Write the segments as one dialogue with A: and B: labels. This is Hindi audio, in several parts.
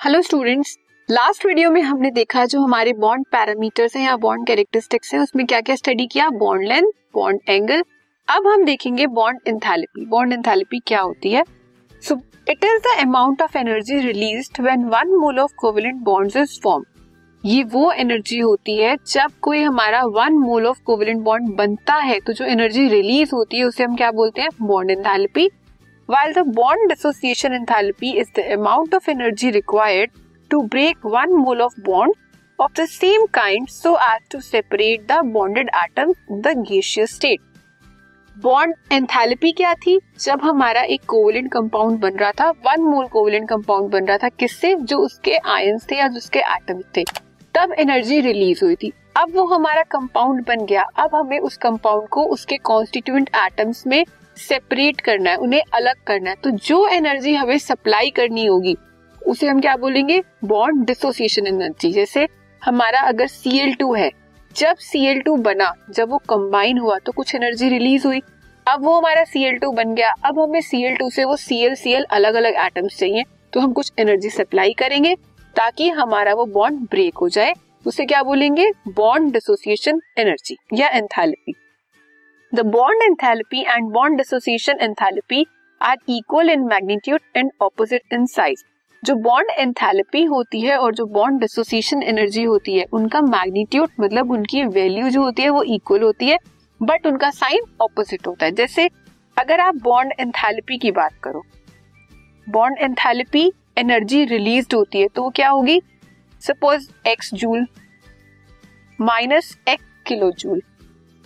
A: हेलो स्टूडेंट्स लास्ट वीडियो में हमने देखा जो हमारे बॉन्ड पैरामीटर्स हैं या बॉन्ड कैरेक्टरिस्टिक्स हैं, उसमें क्या क्या स्टडी किया? बॉन्ड लेंथ बॉन्ड एंगल अब हम देखेंगे बॉन्ड एंथैल्पी बॉन्ड एंथैल्पी क्या होती है? So it is the amount of energy released when one mole of covalent bonds is form ये वो एनर्जी होती है जब कोई हमारा one mole of covalent bond बनता है तो जो एनर्जी रिलीज़ होती है, उसे हम क्या बोलते हैं? Bond enthalpy while the bond dissociation enthalpy is the amount of energy required to break one mole of bond of the same kind so as to separate the bonded atom the gaseous state bond enthalpy क्या थी? जब हमारा एक कोवलेंट कंपाउंड बन रहा था वन मोल कोवलेंट कंपाउंड बन रहा था, किससे? जो उसके आयंस थे या उसके एटम थे। तब एनर्जी रिलीज़ हुई थी। अब वो हमारा कंपाउंड बन गया। अब हमें उस कंपाउंड को उसके कॉन्स्टिट्यूंट एटम्स में सेपरेट करना है, उन्हें अलग करना है। तो जो एनर्जी हमें सप्लाई करनी होगी, उसे हम क्या बोलेंगे? बॉन्ड डिसोसिएशन एनर्जी जैसे हमारा अगर Cl2 है, जब Cl2 बना, जब वो कंबाइन हुआ तो कुछ एनर्जी रिलीज़ हुई। अब वो हमारा Cl2 बन गया, अब हमें Cl2 से वो Cl Cl अलग अलग एटम्स चाहिए तो हम कुछ एनर्जी सप्लाई करेंगे, ताकि हमारा वो बॉन्ड ब्रेक हो जाए। उसे क्या बोलेंगे? बॉन्ड डिसोसिएशन एनर्जी या enthalpy The bond enthalpy and bond dissociation enthalpy are equal in magnitude and opposite in size. जो बॉन्ड एंथैल्पी होती है और जो बॉन्ड डिसोसिएशन एनर्जी होती है, उनका मैग्नीट्यूड मतलब उनकी वैल्यू जो होती है वो इक्वल होती है बट उनका साइन ऑपोजिट होता है। जैसे अगर आप बॉन्ड एंथैल्पी की बात करो बॉन्ड एंथैल्पी एनर्जी रिलीज़ होती है तो वो क्या होगी? Suppose X joule minus X kilo joule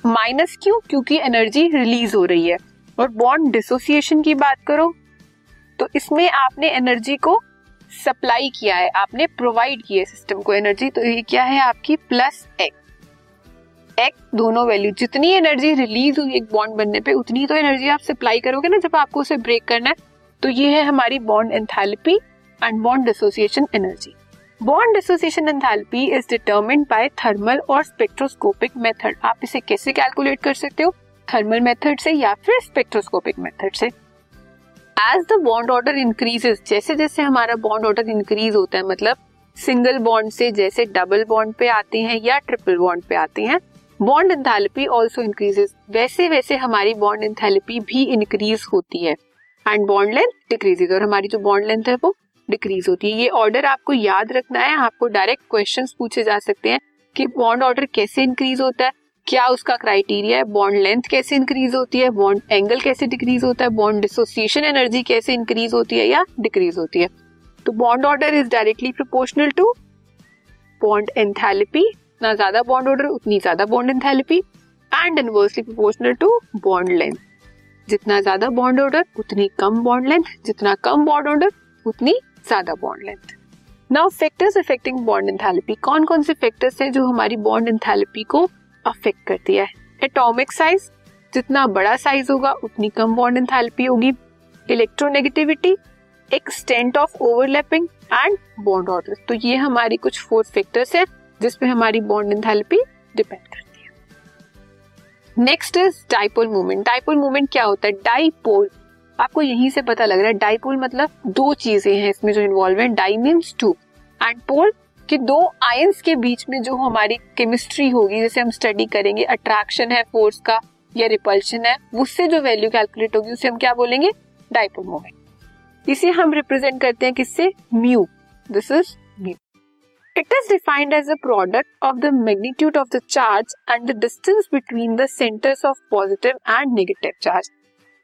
A: minus क्यों? क्योंकि एनर्जी रिलीज़ हो रही है। और बॉन्ड डिसोसिएशन की बात करो तो इसमें आपने एनर्जी को सप्लाई किया है। आपने प्रोवाइड किया है सिस्टम को एनर्जी तो ये क्या है आपकी? प्लस एक्स एक्स दोनों वैल्यू जितनी एनर्जी रिलीज़ हुई एक बॉन्ड बनने पे, उतनी तो एनर्जी आप सप्लाई करोगे ना जब आपको उसे ब्रेक करना है। तो ये है हमारी bond enthalpy and bond dissociation energy bond dissociation enthalpy is determined by thermal और स्पेक्ट्रोस्कोपिक मेथड आप इसे कैसे कैलकुलेट कर सकते हो? थर्मल मेथड से या फिर स्पेक्ट्रोस्कोपिक मेथड से? As the bond order increases जैसे जैसे हमारा बॉन्ड ऑर्डर इंक्रीज होता है मतलब सिंगल बॉन्ड से जैसे डबल बॉन्ड पे आते हैं या ट्रिपल बॉन्ड पे आते हैं बॉन्ड एंथैल्पी आल्सो इंक्रीजेस वैसे वैसे हमारी बॉन्ड एंथैल्पी भी इंक्रीज होती है. एंड बॉन्ड लेंथ डिक्रीजेज और हमारी जो बॉन्ड लेंथ है वो डिक्रीज होती है। ये ऑर्डर आपको याद रखना है। आपको डायरेक्ट क्वेश्चन पूछे जा सकते हैं कि बॉन्ड ऑर्डर कैसे इंक्रीज होता है, क्या उसका क्राइटेरिया है बॉन्ड लेंथ कैसे इंक्रीज होती है बॉन्ड एंगल कैसे डिक्रीज होता है बॉन्ड डिसोसिएशन एनर्जी कैसे इंक्रीज होती है या डिक्रीज होती है। तो bond order is directly proportional to bond enthalpy ना ज़्यादा बॉन्ड ऑर्डर उतनी ज़्यादा bond enthalpy and inversely proportional to bond length जितना ज़्यादा बॉन्ड ऑर्डर उतनी कम बॉन्ड लेंथ जितना कम बॉन्ड ऑर्डर उतनी ज़्यादा bond length now factors affecting bond enthalpy कौन कौन से फैक्टर्स हैं जो हमारी बॉन्ड एंथैल्पी को अफेक्ट करती है? एटॉमिक साइज़ जितना बड़ा साइज़ होगा, उतनी कम बॉन्ड एंथैल्पी होगी. Electronegativity extent of overlapping and bond order तो ये हमारी कुछ फोर फैक्टर्स है जिसपे हमारी बॉन्ड एंथैल्पी डिपेंड करती है। Next is dipole movement dipole movement क्या होता है? डाइपोल आपको यहीं से पता लग रहा है डाइपोल मतलब दो चीज़ें हैं इसमें जो इन्वॉल्व है di means two and pole कि दो आयंस के बीच में जो हमारी केमिस्ट्री होगी, जैसे हम स्टडी करेंगे अट्रैक्शन है फोर्स का या रिपल्शन है, उससे जो वैल्यू कैलकुलेट होगी, उसे हम क्या बोलेंगे? डाइपोल मोमेंट इसे हम रिप्रेजेंट करते हैं किससे? Mu this is mu it is defined as a product of the magnitude of the charge and the distance between the centres of positive and negative charge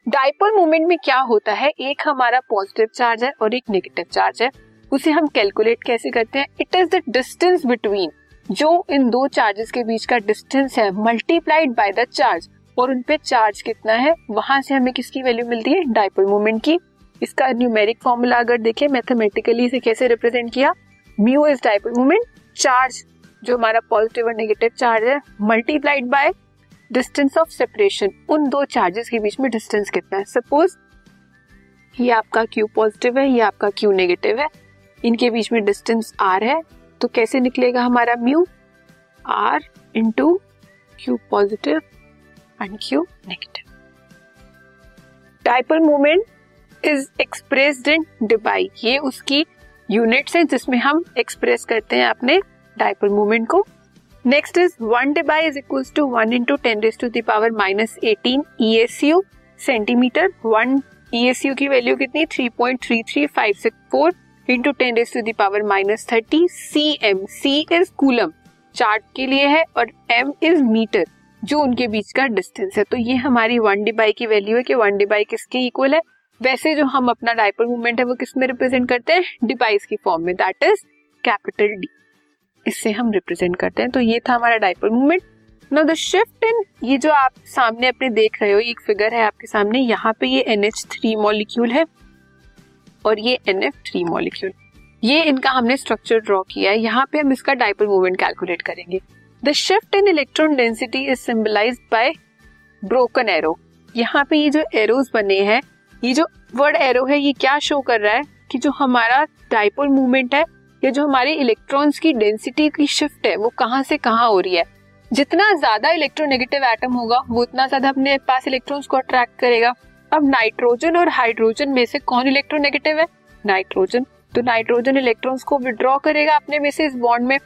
A: dipole moment में क्या होता है? एक हमारा पॉजिटिव चार्ज है और एक नेगेटिव चार्ज है। उसे हम कैलकुलेट कैसे करते हैं? It is the distance between. जो इन दो चार्जेस के बीच का डिस्टेंस है मल्टीप्लाइड बाय द चार्ज और उन पे चार्ज कितना है, वहाँ से हमें किसकी वैल्यू मिलती है? डाइपोल मोमेंट की। इसका न्यूमेरिक फॉर्मूला अगर देखें मैथमेटिकली इसे कैसे रिप्रेजेंट किया? Mu is dipole moment charge जो हमारा पॉजिटिव और नेगेटिव चार्ज है multiplied by distance of separation, उन दो चार्जेस के बीच में डिस्टेंस कितना है? सपोज़ ये आपका क्यू पॉजिटिव है, ये आपका क्यू नेगेटिव है, इनके बीच में डिस्टेंस आर है तो कैसे निकलेगा हमारा mu R into Q positive and Q negative dipole moment is expressed in debye ये उसकी यूनिट्स है जिसमें हम एक्सप्रेस करते हैं अपने डाइपोल मोमेंट को। Next is one debye is equal to one into ten raise to the power minus eighteen E S U centimetre one E S U की वैल्यू कितनी? Three point three three five six four into ten raise to the power minus thirty C M C is coulomb charge के लिए है और एम इज़ मीटर जो उनके बीच का डिस्टेंस है। तो ये हमारी वन डिबाई की वैल्यू है कि वन डिबाई किसके इक्वल है? वैसे जो हम अपना डाइपोल मूवमेंट है, वो किसमें रिप्रेजेंट करते हैं? डिवाइस की फॉर्म में। दैट इज़ कैपिटल डी इससे हम रिप्रेजेंट करते हैं। तो ये था हमारा dipole movement now the shift in ये जो आप सामने अपने देख रहे हो एक फिगर है आपके सामने। यहाँ पे ये एन एच थ्री मॉलिक्यूल है और ये एन एफ़ थ्री मॉलिक्यूल ये इनका हमने स्ट्रक्चर ड्रॉ किया है। यहाँ पे हम इसका डाइपोल मूवमेंट कैलकुलेट करेंगे। The shift in electron density is symbolise by broken arrow यहाँ पे ये जो एरोज बने हैं, ये जो वर्ड एरो है, ये क्या शो कर रहा है कि जो हमारा डाइपोल मूवमेंट है या जो हमारे इलेक्ट्रॉन्स की डेंसिटी की शिफ्ट है, वो कहाँ से कहाँ हो रही है? जितना ज़्यादा इलेक्ट्रोनेगेटिव एटम होगा, वो उतना ज़्यादा अपने पास इलेक्ट्रॉन्स को अट्रैक्ट करेगा। अब नाइट्रोजन और हाइड्रोजन में से कौन इलेक्ट्रोनेगेटिव है? नाइट्रोजन तो नाइट्रोजन इलेक्ट्रॉन्स को विड्रॉ करेगा अपने में से इस बॉन्ड में।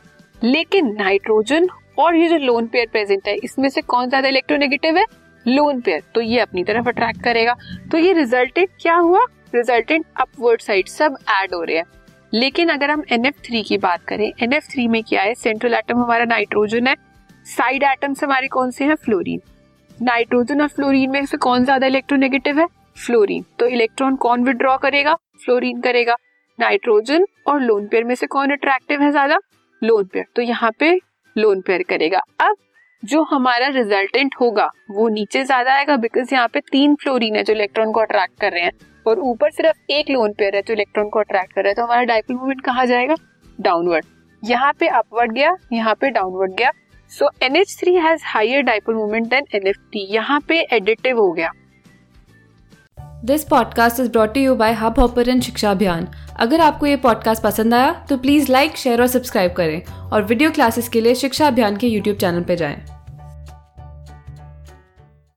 A: लेकिन नाइट्रोजन और ये जो लोन पेयर प्रेजेंट है, इसमें से कौन ज़्यादा इलेक्ट्रोनेगेटिव है? लोन पेयर तो ये अपनी तरफ़ अट्रैक्ट करेगा। तो ये रिजल्टेंट क्या हुआ? रिजल्टेंट अपवर्ड साइड सब एड हो रहे हैं। लेकिन अगर हम थ्री की बात करें थ्री में क्या है? सेंट्रल एटम हमारा नाइट्रोजन है। साइड एटम्स हमारे कौन से हैं? फ्लोरीन नाइट्रोजन और फ्लोरीन में से कौन ज़्यादा इलेक्ट्रोनेगेटिव है? फ्लोरीन तो इलेक्ट्रॉन कौन विड्रॉ करेगा? फ्लोरीन करेगा। नाइट्रोजन और लोन पेयर में से कौन अट्रैक्टिव है ज़्यादा? लोन पेयर तो यहाँ पे लोन पेयर करेगा। अब जो हमारा रिजल्टेंट होगा, वो नीचे ज़्यादा आएगा बिकॉज़ यहाँ पे तीन फ्लोरीन है जो इलेक्ट्रॉन को अट्रैक्ट कर रहे हैं। और ऊपर सिर्फ़ एक लोन पेयर है जो इलेक्ट्रॉन को अट्रैक्ट कर रहा है। तो हमारा डाइपोल मूवमेंट कहा जाएगा? डाउनवर्ड यहाँ पे अपवर्ड गया, यहाँ पे डाउनवर्ड गया। So N H three has higher dipole movement than N F T यहाँ पे एडिटिव हो गया।
B: This podcast is brought you by Hubhopper Shiksha Abhiyan अगर आपको ये पॉडकास्ट पसंद आया तो प्लीज़ लाइक शेयर और सब्सक्राइब करें। और वीडियो क्लासेस के लिए शिक्षा अभियान के यूट्यूब चैनल पर जाएँ।